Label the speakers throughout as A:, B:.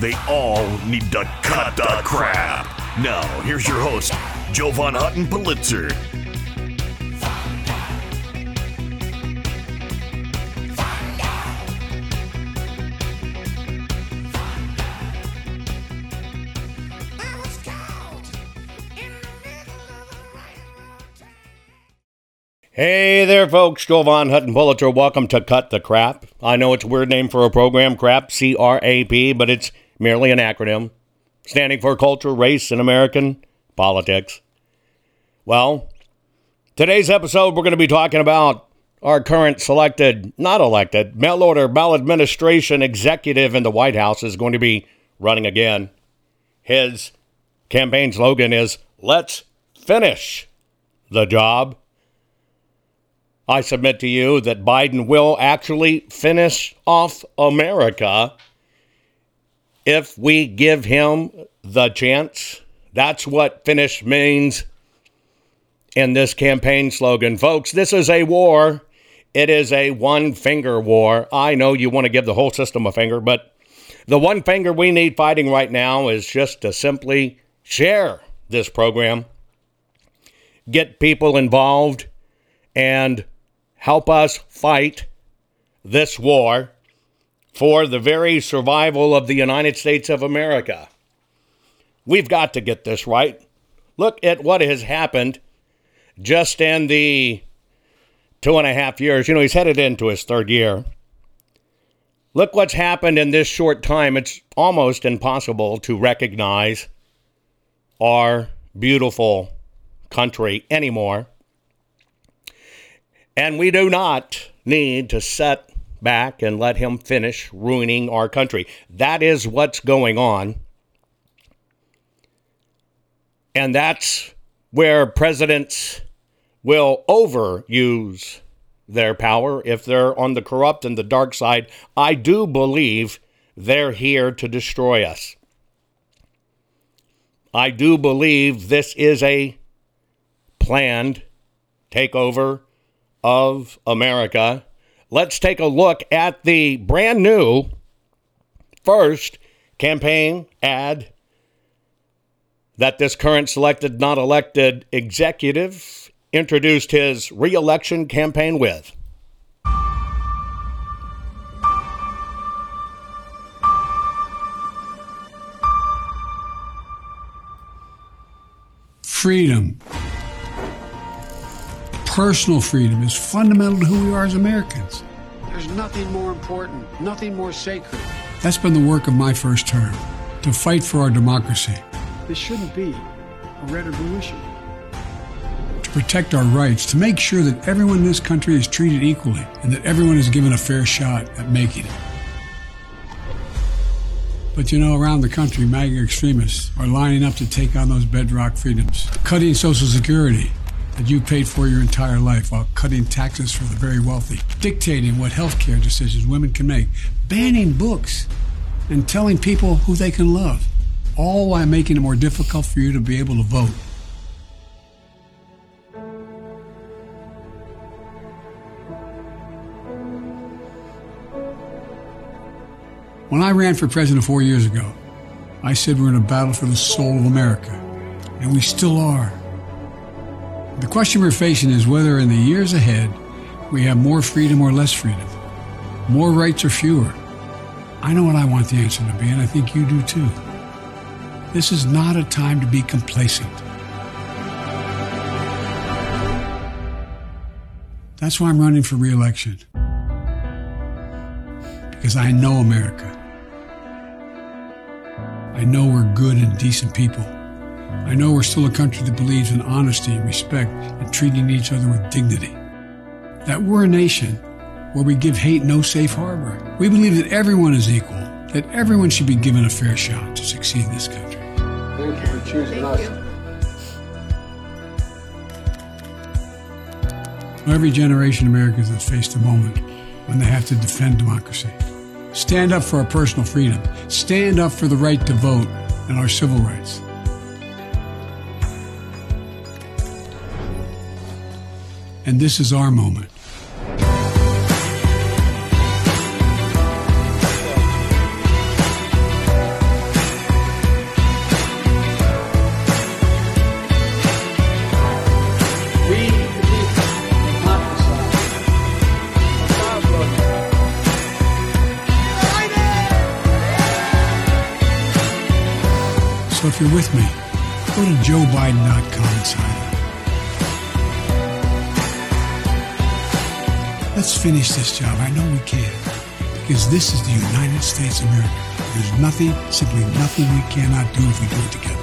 A: They all need to cut the crap. Now, here's your host, Jovan Hutton Pulitzer.
B: Hey there, folks. Jovan Hutton Pulitzer. Welcome to Cut the Crap. I know it's a weird name for a program, crap, C R A P, but it's merely an acronym standing for Culture, Race, and American Politics. Well, today's episode, we're going to be talking about our current selected, not elected, mail order maladministration executive in the White House is going to be running again. His campaign slogan is Let's finish the job. I submit to you that Biden will actually finish off America if we give him the chance. That's what finish means in this campaign slogan. Folks, this is a war. It is a one finger war. I know you want to give the whole system a finger, but the one finger we need fighting right now is just to simply share this program, get people involved, and help us fight this war for the very survival of the United States of America. We've got to get this right. Look at what has happened just in the two and a half years. You know, he's headed into his third year. Look what's happened in this short time. It's almost impossible to recognize our beautiful country anymore. And we do not need to set back and let him finish ruining our country. That is what's going on. And that's where presidents will overuse their power if they're on the corrupt and the dark side. I do believe they're here to destroy us. I do believe this is a planned takeover of America. Let's take a look at the brand new first campaign ad that this current selected, not elected executive introduced his reelection campaign with.
C: Freedom. Personal freedom is fundamental to who we are as Americans.
D: There's nothing more important, nothing more sacred.
C: That's been the work of my first term to fight for our democracy,
D: This shouldn't be a red or blue issue.
C: to protect our rights, to make sure that everyone in this country is treated equally and that everyone is given a fair shot at making it. But you know, around the country, MAGA extremists are lining up to take on those bedrock freedoms, cutting Social Security that you paid for your entire life while cutting taxes for the very wealthy, dictating what health care decisions women can make, banning books, and telling people who they can love, all while making it more difficult for you to be able to vote. When I ran for president four years ago, I said we're in a battle for the soul of America, and we still are. The question we're facing is whether in the years ahead we have more freedom or less freedom, more rights or fewer. I know what I want the answer to be, and I think you do too. This is not a time to be complacent. That's why I'm running for reelection. Because I know America. I know we're good and decent people. I know we're still a country that believes in honesty respect and treating each other with dignity. That we're a nation where we give hate no safe harbor. We believe that everyone is equal, that everyone should be given a fair shot to succeed in this country.
D: Thank you for choosing us.
C: Every generation of Americans has faced a moment when they have to defend democracy. Stand up for our personal freedom. Stand up for the right to vote and our civil rights. And this is our moment. So if you're with me, go to joebiden.com and sign up. Let's finish this job. I know we can. Because this is the United States of America. There's nothing, simply nothing we cannot do if we do it together.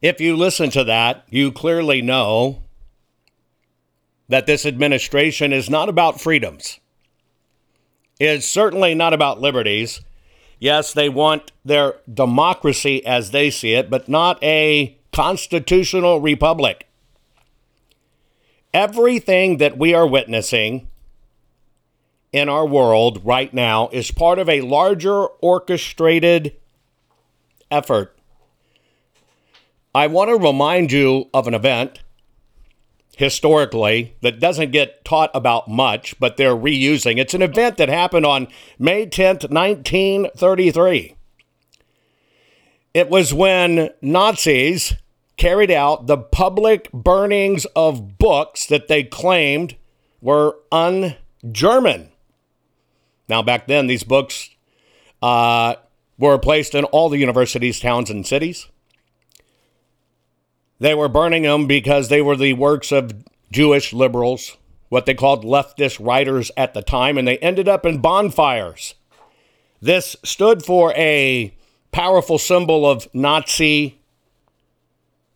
B: If you listen to that, you clearly know that this administration is not about freedoms. It's certainly not about liberties. Yes, they want their democracy as they see it, but not a constitutional republic. Everything that we are witnessing in our world right now is part of a larger orchestrated effort I want to remind you of an event historically that doesn't get taught about much, but they're reusing. It's an event that happened on May 10th, 1933. It was when Nazis carried out the public burnings of books that they claimed were un German. Now, back then, these books uh, were placed in all the universities, towns, and cities. They were burning them because they were the works of Jewish liberals, what they called leftist writers at the time, and they ended up in bonfires. This stood for a powerful symbol of Nazi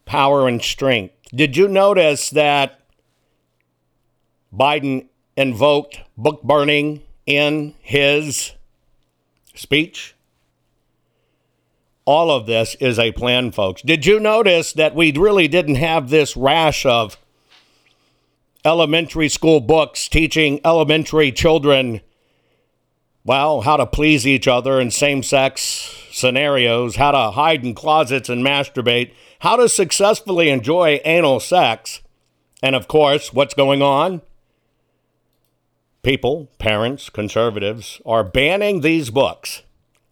B: power and strength. Did you notice that Biden invoked book burning in his speech? All of this is a plan, folks. Did you notice that we really didn't have this rash of elementary school books teaching elementary children, well, how to please each other in same sex scenarios, how to hide in closets and masturbate, how to successfully enjoy anal sex, and of course, what's going on? People, parents, conservatives are banning these books,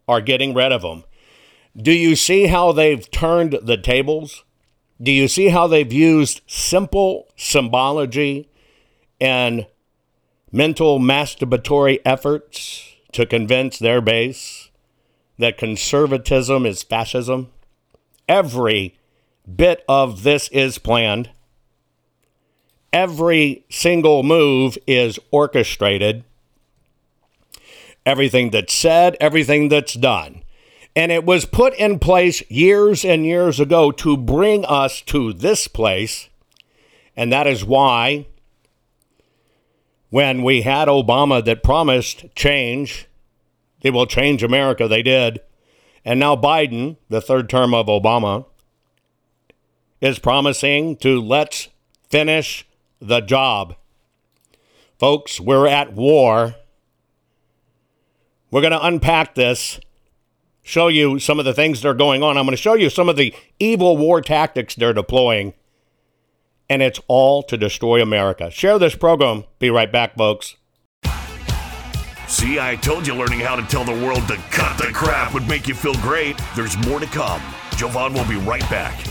B: are getting rid of them. Do you see how they've turned the tables? Do you see how they've used simple symbology and mental masturbatory efforts to convince their base that conservatism is fascism? Every bit of this is planned. Every single move is orchestrated. Everything that's said, everything that's done. And it was put in place years and years ago to bring us to this place. And that is why, when we had Obama that promised change, they will change America, they did. And now Biden, the third term of Obama, is promising to let's finish the job. Folks, we're at war. We're going to unpack this show you some of the things that are going on. I'm going to show you some of the evil war tactics they're deploying. And it's all to destroy America. Share this program. Be right back, folks.
A: See, I told you learning how to tell the world to cut the crap would make you feel great. There's more to come. Jovan will be right back.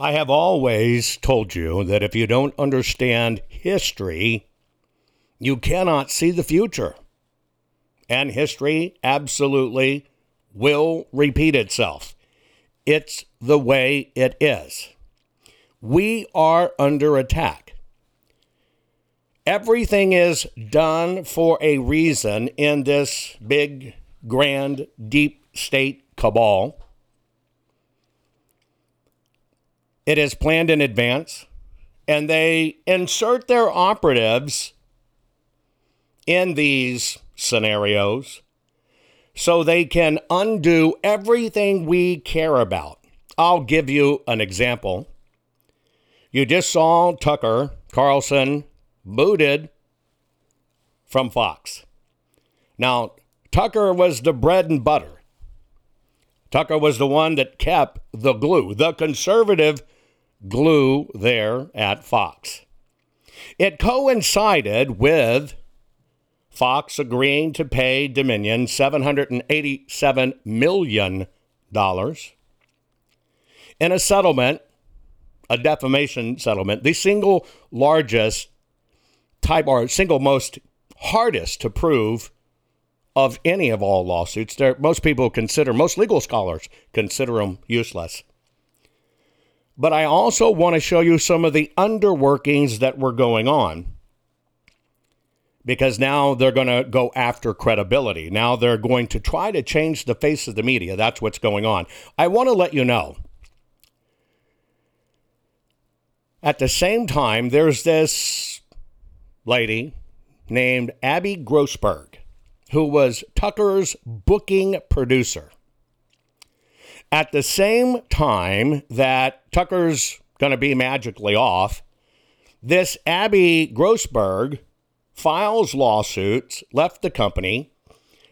B: I have always told you that if you don't understand history, you cannot see the future. And history absolutely will repeat itself. It's the way it is. We are under attack. Everything is done for a reason in this big, grand, deep state cabal. It is planned in advance, and they insert their operatives in these scenarios so they can undo everything we care about. I'll give you an example. You just saw Tucker Carlson booted from Fox. Now, Tucker was the bread and butter. Tucker was the one that kept the glue. The conservative glue there at Fox. It coincided with Fox agreeing to pay Dominion $787 million in a settlement, a defamation settlement, the single largest type or single most hardest to prove of any of all lawsuits. There, most people consider, most legal scholars consider them useless but I also want to show you some of the underworkings that were going on. because now they're going to go after credibility. Now they're going to try to change the face of the media. That's what's going on. I want to let you know. At the same time, there's this lady named Abby Grossberg, who was Tucker's booking producer. At the same time that Tucker's going to be magically off, this Abby Grossberg files lawsuits, left the company.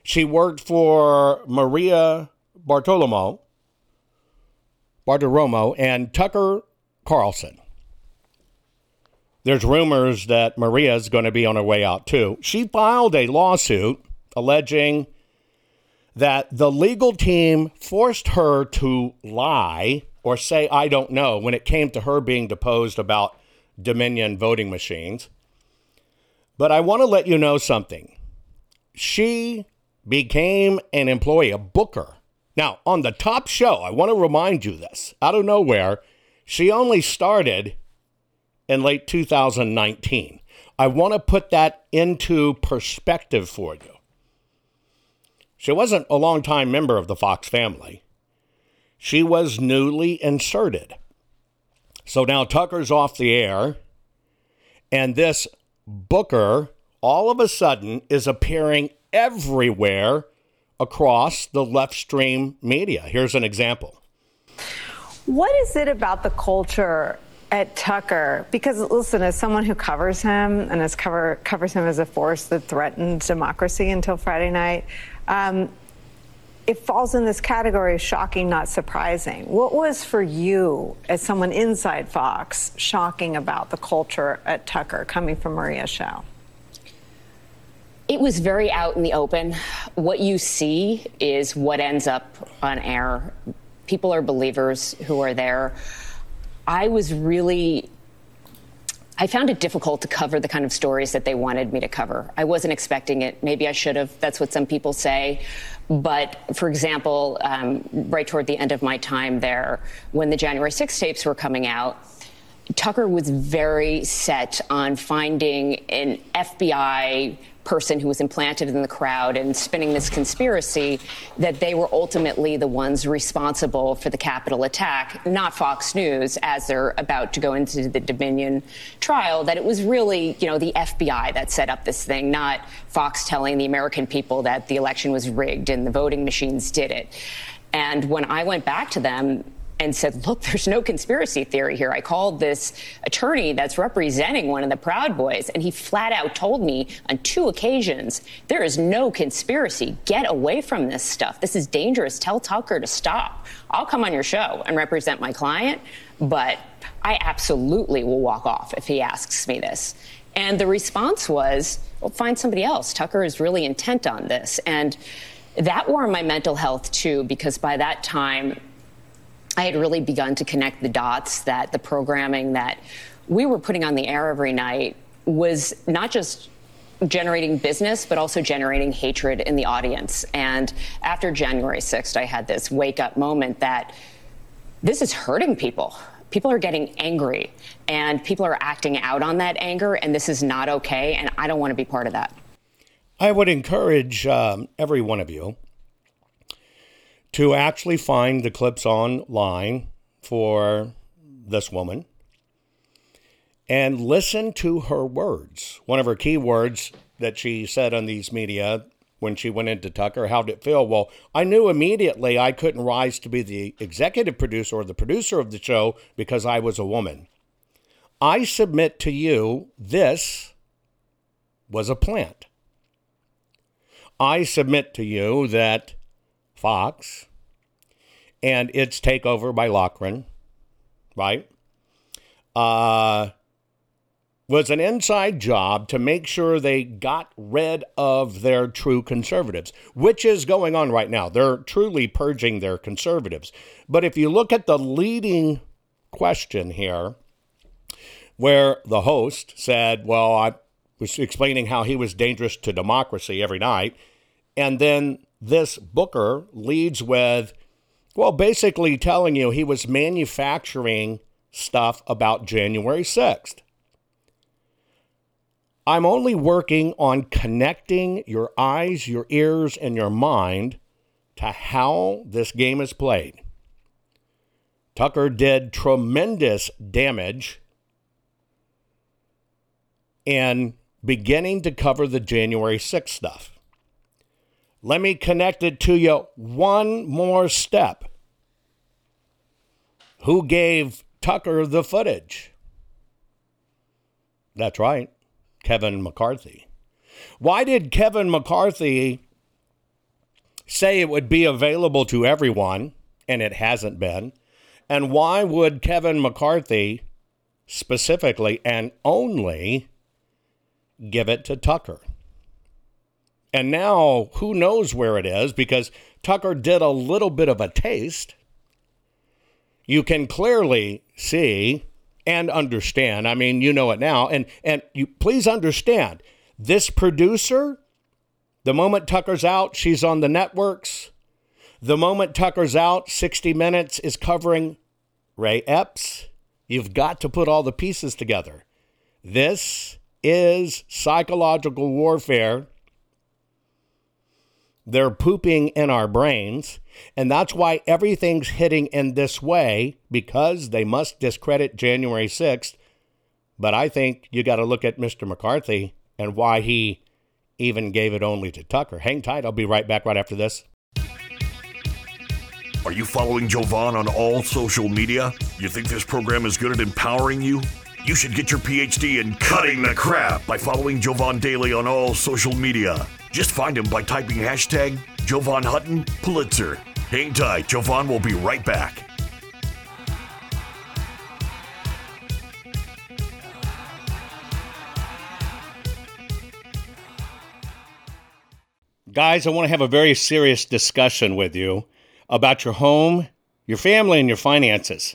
B: She worked for Maria Bartolomo, Bartiromo, and Tucker Carlson. There's rumors that Maria is going to be on her way out too. She filed a lawsuit alleging that the legal team forced her to lie or say, I don't know, when it came to her being deposed about Dominion voting machines. But I want to let you know something. She became an employee, a booker. Now, on the top show, I want to remind you this out of nowhere, she only started in late 2019. I want to put that into perspective for you. She wasn't a long-time member of the Fox family. She was newly inserted. So now Tucker's off the air, and this Booker all of a sudden is appearing everywhere across the left stream media. Here's an example.
E: What is it about the culture at Tucker? Because listen, as someone who covers him and has cover covers him as a force that threatened democracy until Friday night, um, it falls in this category of shocking, not surprising. What was for you, as someone inside Fox, shocking about the culture at Tucker coming from Maria Show?
F: It was very out in the open. What you see is what ends up on air. People are believers who are there. I was really I found it difficult to cover the kind of stories that they wanted me to cover. I wasn't expecting it. Maybe I should have. That's what some people say. But for example, um, right toward the end of my time there, when the January 6 tapes were coming out, Tucker was very set on finding an FBI person who was implanted in the crowd and spinning this conspiracy that they were ultimately the ones responsible for the Capitol attack, not Fox News, as they're about to go into the Dominion trial, that it was really, you know, the FBI that set up this thing, not Fox telling the American people that the election was rigged and the voting machines did it. And when I went back to them, and said, Look, there's no conspiracy theory here. I called this attorney that's representing one of the Proud Boys, and he flat out told me on two occasions, There is no conspiracy. Get away from this stuff. This is dangerous. Tell Tucker to stop. I'll come on your show and represent my client, but I absolutely will walk off if he asks me this. And the response was, Well, find somebody else. Tucker is really intent on this. And that wore on my mental health too, because by that time, I had really begun to connect the dots that the programming that we were putting on the air every night was not just generating business, but also generating hatred in the audience. And after January 6th, I had this wake up moment that this is hurting people. People are getting angry and people are acting out on that anger, and this is not okay. And I don't want to be part of that.
B: I would encourage um, every one of you to actually find the clips online for this woman and listen to her words. One of her key words that she said on these media when she went into Tucker, how did it feel? Well, I knew immediately I couldn't rise to be the executive producer or the producer of the show because I was a woman. I submit to you this was a plant. I submit to you that Fox and its takeover by Lachlan, right? Uh, was an inside job to make sure they got rid of their true conservatives, which is going on right now. They're truly purging their conservatives. But if you look at the leading question here, where the host said, Well, I was explaining how he was dangerous to democracy every night. And then this Booker leads with, well, basically telling you he was manufacturing stuff about January 6th. I'm only working on connecting your eyes, your ears, and your mind to how this game is played. Tucker did tremendous damage in beginning to cover the January 6th stuff. Let me connect it to you one more step. Who gave Tucker the footage? That's right, Kevin McCarthy. Why did Kevin McCarthy say it would be available to everyone and it hasn't been? And why would Kevin McCarthy specifically and only give it to Tucker? And now who knows where it is because Tucker did a little bit of a taste. You can clearly see and understand. I mean, you know it now. And and you please understand, this producer, the moment Tucker's out, she's on the networks. The moment Tucker's out, 60 Minutes is covering Ray Epps. You've got to put all the pieces together. This is psychological warfare. They're pooping in our brains. And that's why everything's hitting in this way because they must discredit January 6th. But I think you got to look at Mr. McCarthy and why he even gave it only to Tucker. Hang tight. I'll be right back right after this.
A: Are you following Jovan on all social media? You think this program is good at empowering you? You should get your PhD in cutting the crap by following Jovan Daily on all social media. Just find him by typing hashtag Jovan Hutton Pulitzer. Hang tight, Jovan will be right back.
B: Guys, I want to have a very serious discussion with you about your home, your family, and your finances.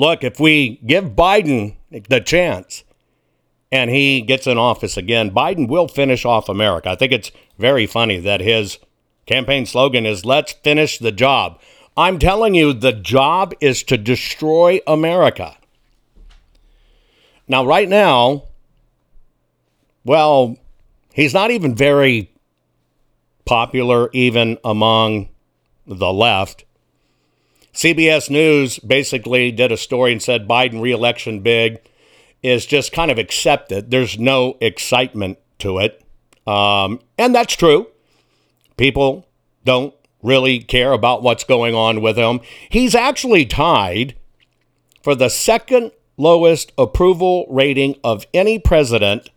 B: look, if we give Biden the chance and he gets in office again, Biden will finish off America. I think it's very funny that his campaign slogan is let's finish the job. I'm telling you, the job is to destroy America. Now, right now, well, he's not even very popular, even among the left. CBS News basically did a story and said Biden reelection big is just kind of accepted. There's no excitement to it. Um, and that's true. People don't really care about what's going on with him. He's actually tied for the second lowest approval rating of any president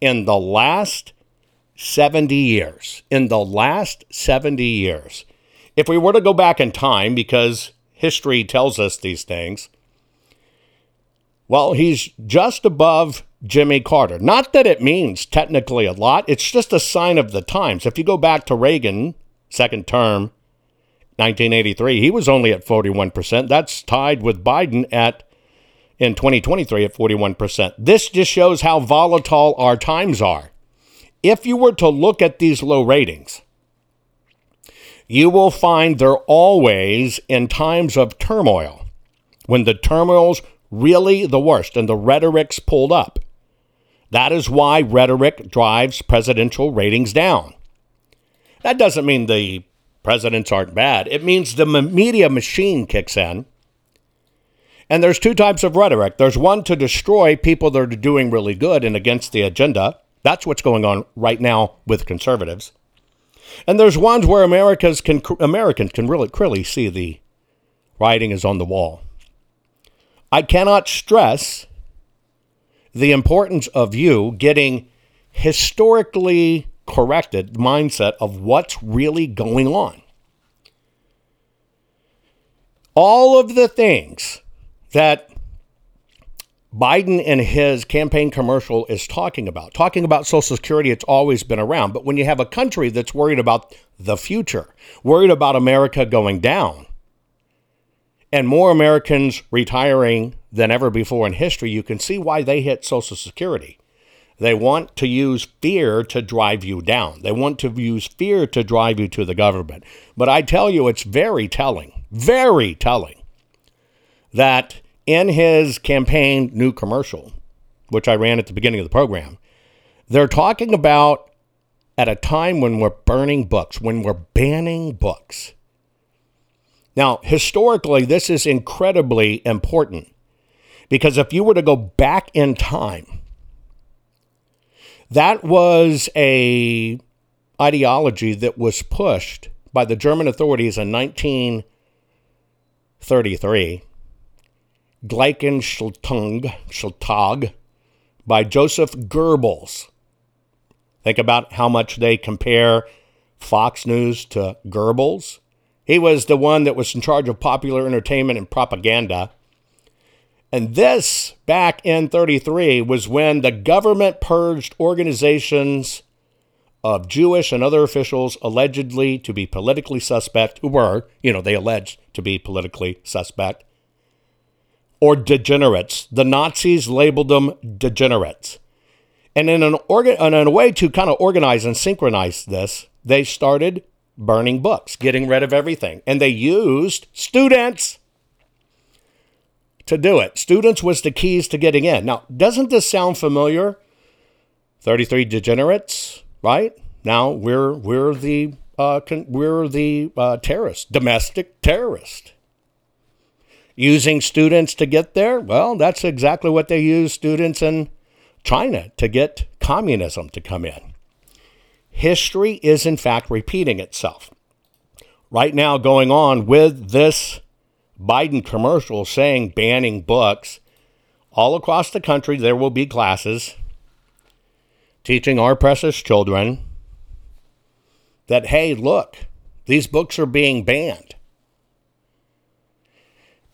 B: in the last 70 years. In the last 70 years. If we were to go back in time, because history tells us these things, well, he's just above Jimmy Carter. Not that it means technically a lot, it's just a sign of the times. If you go back to Reagan, second term, 1983, he was only at 41%. That's tied with Biden at in 2023 at 41%. This just shows how volatile our times are. If you were to look at these low ratings, you will find they're always in times of turmoil, when the turmoil's really the worst and the rhetoric's pulled up. That is why rhetoric drives presidential ratings down. That doesn't mean the presidents aren't bad. It means the media machine kicks in. And there's two types of rhetoric. There's one to destroy people that are doing really good and against the agenda. That's what's going on right now with conservatives. And there's ones where Americans can Americans can really clearly see the writing is on the wall. I cannot stress the importance of you getting historically corrected mindset of what's really going on. All of the things that Biden in his campaign commercial is talking about. Talking about Social Security, it's always been around. But when you have a country that's worried about the future, worried about America going down, and more Americans retiring than ever before in history, you can see why they hit Social Security. They want to use fear to drive you down. They want to use fear to drive you to the government. But I tell you, it's very telling, very telling that in his campaign new commercial, which I ran at the beginning of the program, they're talking about at a time when we're burning books, when we're banning books. Now, historically, this is incredibly important because if you were to go back in time, that was a ideology that was pushed by the German authorities in 1933, Gleichschaltung, by Joseph Goebbels. Think about how much they compare Fox News to Goebbels. He was the one that was in charge of popular entertainment and propaganda. And this, back in 33, was when the government purged organizations of Jewish and other officials allegedly to be politically suspect, who were, you know, they alleged to be politically suspect, or degenerates. The Nazis labeled them degenerates. And in, an organ, in a way to kind of organize and synchronize this, they started burning books, getting rid of everything. And they used students to do it. Students was the keys to getting in. Now, doesn't this sound familiar? 33 degenerates, right? Now we're we're the uh, con- we're the uh, terrorist, domestic terrorist. Using students to get there? Well, that's exactly what they use students in China to get communism to come in. History is, in fact, repeating itself. Right now, going on with this Biden commercial saying banning books, all across the country, there will be classes teaching our precious children that, hey, look, these books are being banned.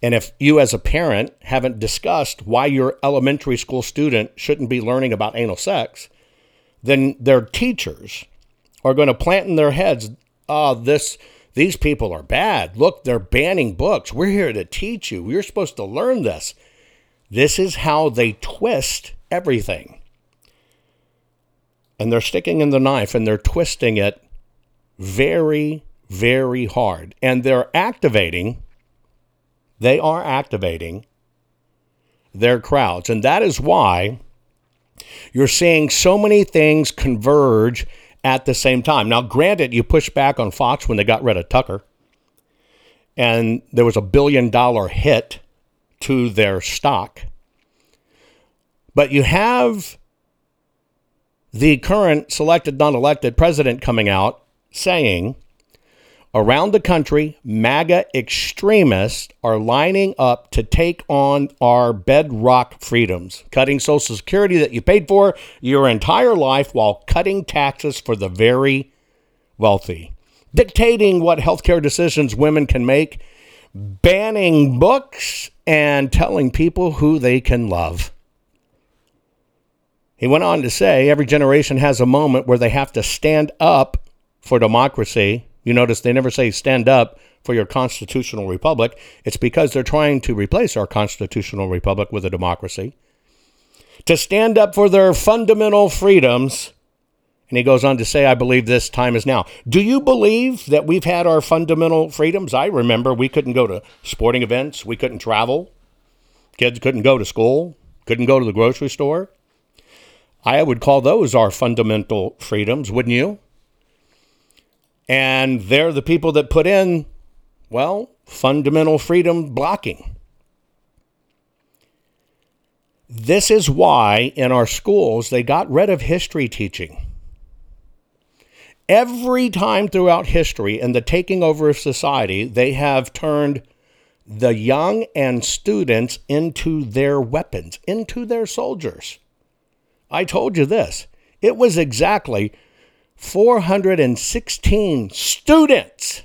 B: And if you, as a parent, haven't discussed why your elementary school student shouldn't be learning about anal sex, then their teachers are going to plant in their heads, oh, this, these people are bad. Look, they're banning books. We're here to teach you. You're supposed to learn this. This is how they twist everything. And they're sticking in the knife and they're twisting it very, very hard. And they're activating they are activating their crowds. And that is why you're seeing so many things converge at the same time. Now, granted, you push back on Fox when they got rid of Tucker, and there was a billion dollar hit to their stock. But you have the current selected, non elected president coming out saying Around the country, MAGA extremists are lining up to take on our bedrock freedoms, cutting Social Security that you paid for your entire life while cutting taxes for the very wealthy, dictating what healthcare decisions women can make, banning books, and telling people who they can love. He went on to say every generation has a moment where they have to stand up for democracy you notice they never say stand up for your constitutional republic. It's because they're trying to replace our constitutional republic with a democracy. To stand up for their fundamental freedoms. And he goes on to say, I believe this time is now. Do you believe that we've had our fundamental freedoms? I remember we couldn't go to sporting events, we couldn't travel, kids couldn't go to school, couldn't go to the grocery store. I would call those our fundamental freedoms, wouldn't you? And they're the people that put in, well, fundamental freedom blocking. This is why in our schools they got rid of history teaching. Every time throughout history and the taking over of society, they have turned the young and students into their weapons, into their soldiers. I told you this. It was exactly 416 students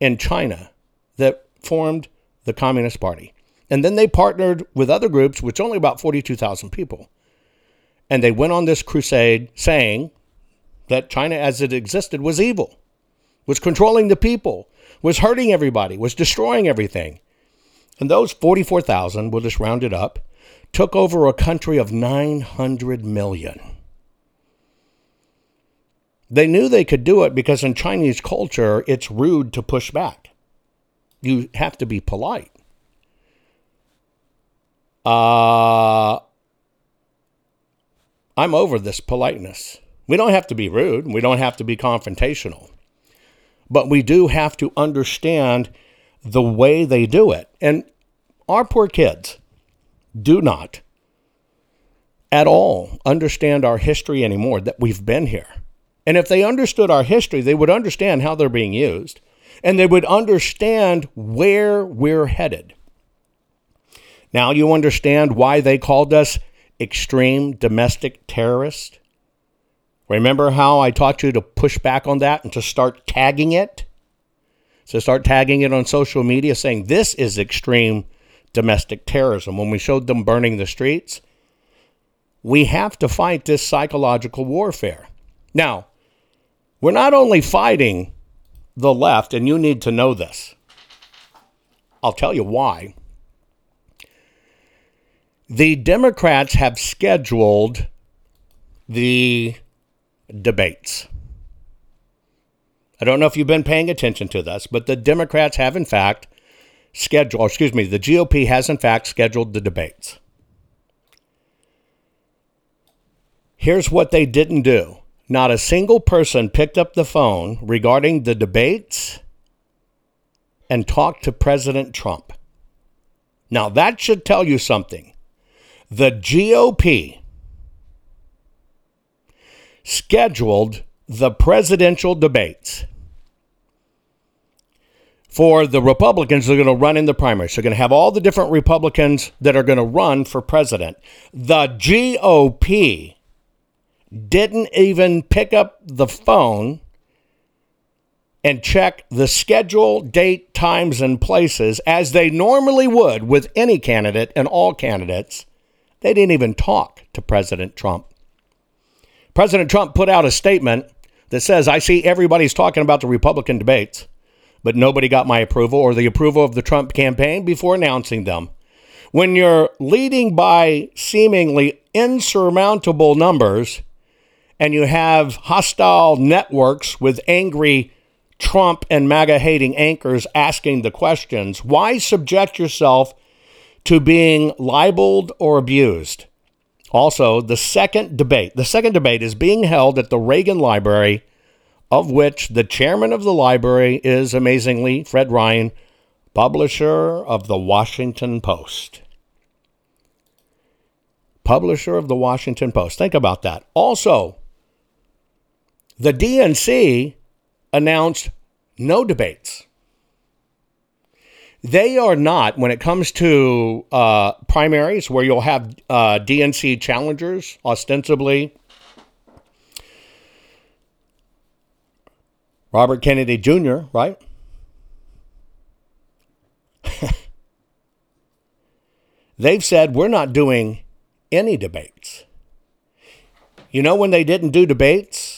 B: in China that formed the Communist Party. And then they partnered with other groups, which only about 42,000 people. And they went on this crusade saying that China as it existed was evil, was controlling the people, was hurting everybody, was destroying everything. And those 44,000, we'll just round it up, took over a country of 900 million. They knew they could do it because in Chinese culture, it's rude to push back. You have to be polite. Uh, I'm over this politeness. We don't have to be rude. We don't have to be confrontational. But we do have to understand the way they do it. And our poor kids do not at all understand our history anymore, that we've been here. And if they understood our history, they would understand how they're being used and they would understand where we're headed. Now you understand why they called us extreme domestic terrorists? Remember how I taught you to push back on that and to start tagging it? So start tagging it on social media saying this is extreme domestic terrorism. When we showed them burning the streets, we have to fight this psychological warfare. Now, we're not only fighting the left, and you need to know this. I'll tell you why. The Democrats have scheduled the debates. I don't know if you've been paying attention to this, but the Democrats have, in fact, scheduled, excuse me, the GOP has, in fact, scheduled the debates. Here's what they didn't do not a single person picked up the phone regarding the debates and talked to President Trump. Now, that should tell you something. The GOP scheduled the presidential debates for the Republicans that are going to run in the primaries. They're going to have all the different Republicans that are going to run for president. The GOP didn't even pick up the phone and check the schedule, date, times, and places as they normally would with any candidate and all candidates. They didn't even talk to President Trump. President Trump put out a statement that says, I see everybody's talking about the Republican debates, but nobody got my approval or the approval of the Trump campaign before announcing them. When you're leading by seemingly insurmountable numbers and you have hostile networks with angry Trump and MAGA hating anchors asking the questions, why subject yourself to being libeled or abused? Also, the second debate, the second debate is being held at the Reagan Library, of which the chairman of the library is amazingly Fred Ryan, publisher of the Washington Post. Publisher of the Washington Post. Think about that. Also, the DNC announced no debates they are not, when it comes to uh, primaries where you'll have uh, DNC challengers, ostensibly Robert Kennedy Jr., right? They've said we're not doing any debates. You know when they didn't do debates?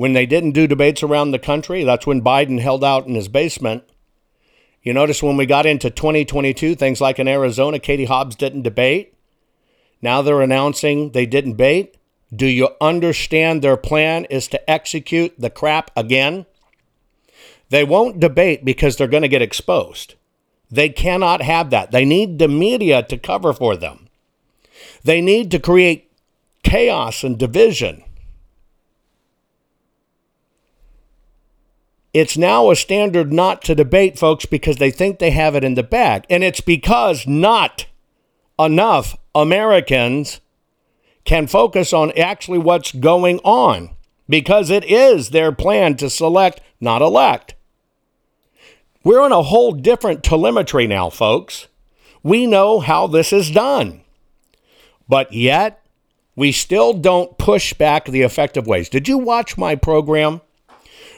B: When they didn't do debates around the country, that's when Biden held out in his basement you notice when we got into 2022, things like in Arizona, Katie Hobbs didn't debate. Now they're announcing they didn't debate. Do you understand their plan is to execute the crap again? They won't debate because they're going to get exposed. They cannot have that. They need the media to cover for them. They need to create chaos and division. It's now a standard not to debate, folks, because they think they have it in the bag. And it's because not enough Americans can focus on actually what's going on because it is their plan to select, not elect. We're in a whole different telemetry now, folks. We know how this is done. But yet, we still don't push back the effective ways. Did you watch my program?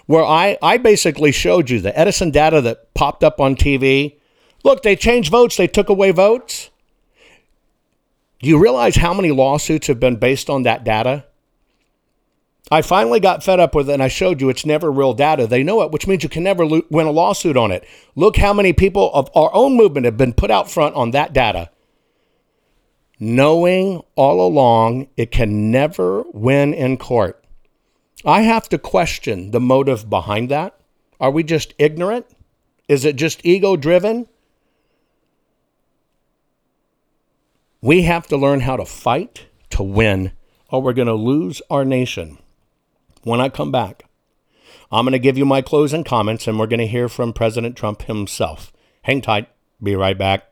B: Where I, I basically showed you the Edison data that popped up on TV. Look, they changed votes, they took away votes. Do you realize how many lawsuits have been based on that data? I finally got fed up with it and I showed you it's never real data. They know it, which means you can never lo- win a lawsuit on it. Look how many people of our own movement have been put out front on that data. Knowing all along it can never win in court. I have to question the motive behind that. Are we just ignorant? Is it just ego driven? We have to learn how to fight to win, or we're going to lose our nation. When I come back, I'm going to give you my closing comments, and we're going to hear from President Trump himself. Hang tight. Be right back.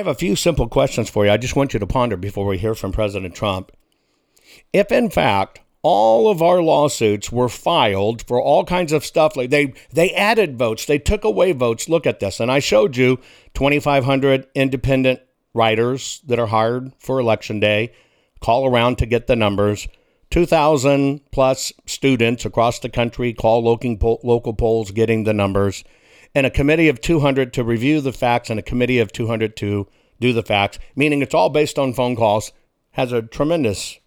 B: Have a few simple questions for you. I just want you to ponder before we hear from President Trump. If, in fact, all of our lawsuits were filed for all kinds of stuff like they they added votes they took away votes look at this and i showed you 2500 independent writers that are hired for election day call around to get the numbers 2000 plus students across the country call local local polls getting the numbers and a committee of 200 to review the facts and a committee of 200 to do the facts meaning it's all based on phone calls has a tremendous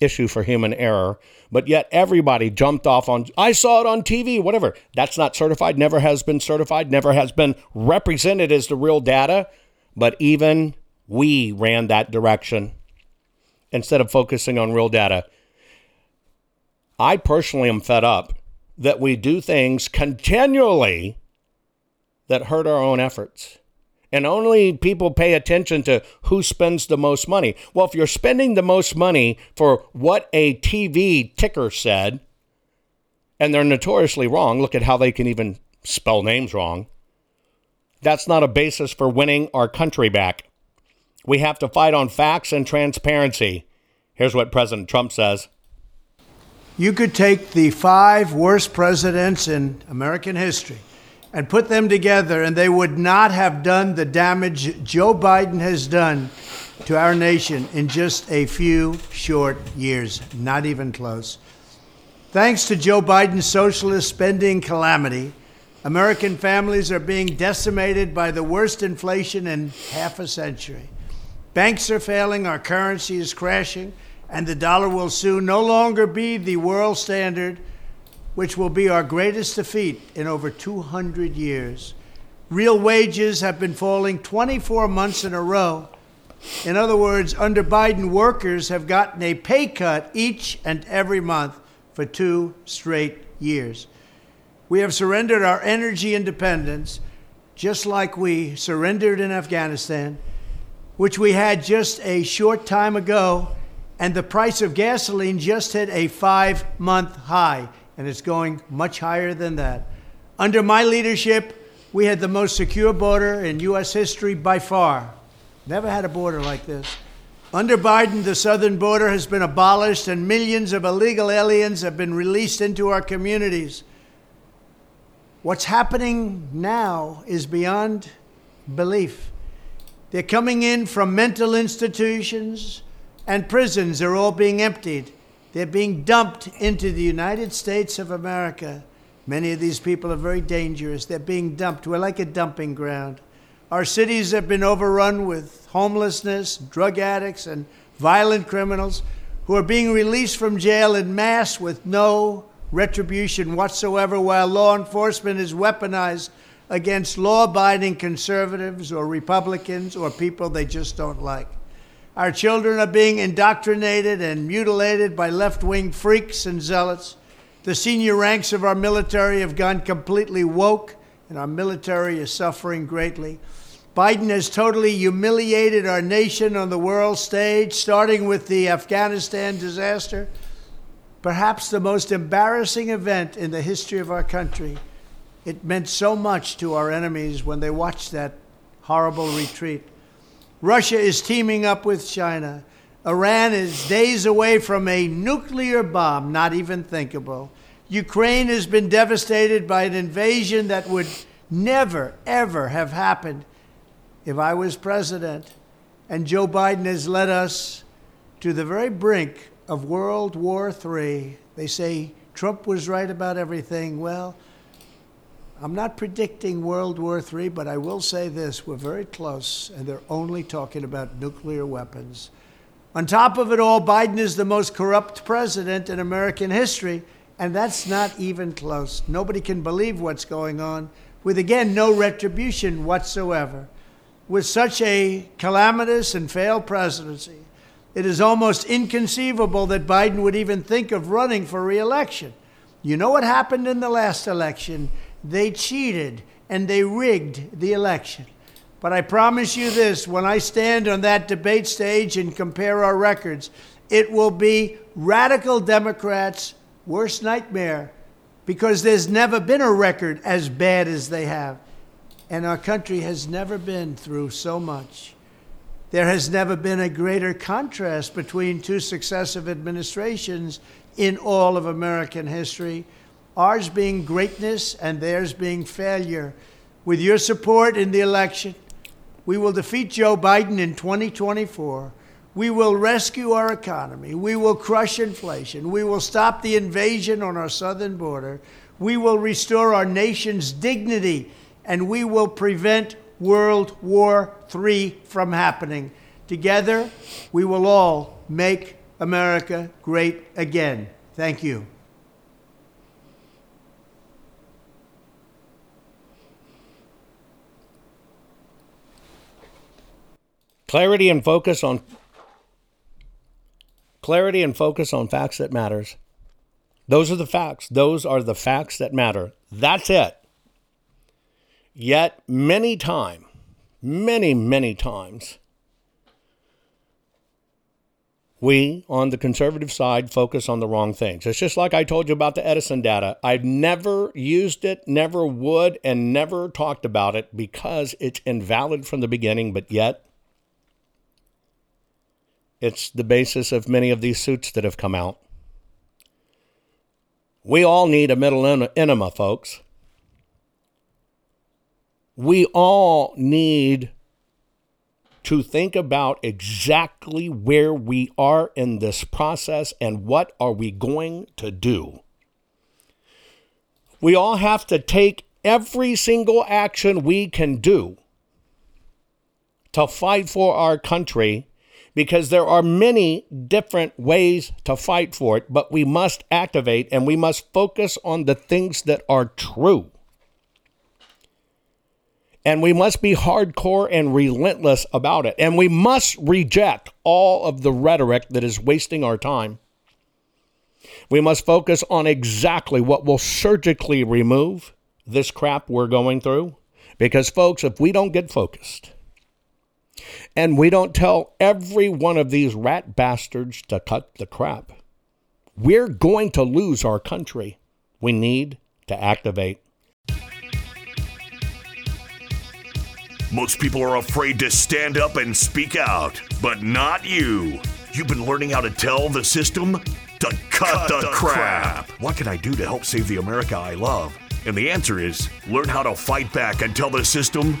B: issue for human error, but yet everybody jumped off on, I saw it on TV, whatever. That's not certified, never has been certified, never has been represented as the real data, but even we ran that direction instead of focusing on real data. I personally am fed up that we do things continually that hurt our own efforts and only people pay attention to who spends the most money. Well, if you're spending the most money for what a TV ticker said, and they're notoriously wrong, look at how they can even spell names wrong. That's not a basis for winning our country back. We have to fight on facts and transparency. Here's what President Trump says
G: You could take the five worst presidents in American history and put them together, and they would not have done the damage Joe Biden has done to our nation in just a few short years. Not even close. Thanks to Joe Biden's socialist spending calamity, American families are being decimated by the worst inflation in half a century. Banks are failing, our currency is crashing, and the dollar will soon no longer be the world standard, which will be our greatest defeat in over 200 years. Real wages have been falling 24 months in a row. In other words, under Biden, workers have gotten a pay cut each and every month for two straight years. We have surrendered our energy independence, just like we surrendered in Afghanistan, which we had just a short time ago, and the price of gasoline just hit a five month high, and it's going much higher than that. Under my leadership, we had the most secure border in U.S. history by far. Never had a border like this. Under Biden, the southern border has been abolished and millions of illegal aliens have been released into our communities. What's happening now is beyond belief. They're coming in from mental institutions and prisons, they're all being emptied. They're being dumped into the United States of America. Many of these people are very dangerous. They're being dumped. We're like a dumping ground. Our cities have been overrun with homelessness, drug addicts, and violent criminals who are being released from jail in mass with no retribution whatsoever, while law enforcement is weaponized against law abiding conservatives or Republicans or people they just don't like. Our children are being indoctrinated and mutilated by left wing freaks and zealots. The senior ranks of our military have gone completely woke, and our military is suffering greatly. Biden has totally humiliated our nation on the world stage, starting with the Afghanistan disaster, perhaps the most embarrassing event in the history of our country. It meant so much to our enemies when they watched that horrible retreat. Russia is teaming up with China. Iran is days away from a nuclear bomb, not even thinkable. Ukraine has been devastated by an invasion that would never, ever have happened if I was president. And Joe Biden has led us to the very brink of World War III. They say Trump was right about everything. Well, I'm not predicting World War III, but I will say this we're very close, and they're only talking about nuclear weapons. On top of it all, Biden is the most corrupt president in American history, and that's not even close. Nobody can believe what's going on, with again no retribution whatsoever with such a calamitous and failed presidency, it is almost inconceivable that Biden would even think of running for reelection. You know what happened in the last election? They cheated and they rigged the election. But I promise you this when I stand on that debate stage and compare our records, it will be radical Democrats' worst nightmare because there's never been a record as bad as they have. And our country has never been through so much. There has never been a greater contrast between two successive administrations in all of American history, ours being greatness and theirs being failure. With your support in the election, we will defeat Joe Biden in 2024. We will rescue our economy. We will crush inflation. We will stop the invasion on our southern border. We will restore our nation's dignity and we will prevent World War III from happening. Together, we will all make America great again. Thank you.
B: Clarity and focus on clarity and focus on facts that matters. Those are the facts. Those are the facts that matter. That's it. Yet, many time, many, many times, we on the conservative side focus on the wrong things. It's just like I told you about the Edison data. I've never used it, never would, and never talked about it because it's invalid from the beginning, but yet it's the basis of many of these suits that have come out. We all need a middle enema, folks. We all need to think about exactly where we are in this process and what are we going to do. We all have to take every single action we can do to fight for our country because there are many different ways to fight for it, but we must activate and we must focus on the things that are true. And we must be hardcore and relentless about it. And we must reject all of the rhetoric that is wasting our time. We must focus on exactly what will surgically remove this crap we're going through. Because, folks, if we don't get focused, and we don't tell every one of these rat bastards to cut the crap. We're going to lose our country. We need to activate.
A: Most people are afraid to stand up and speak out, but not you. You've been learning how to tell the system to cut, cut the, the crap. crap. What can I do to help save the America I love? And the answer is learn how to fight back and tell the system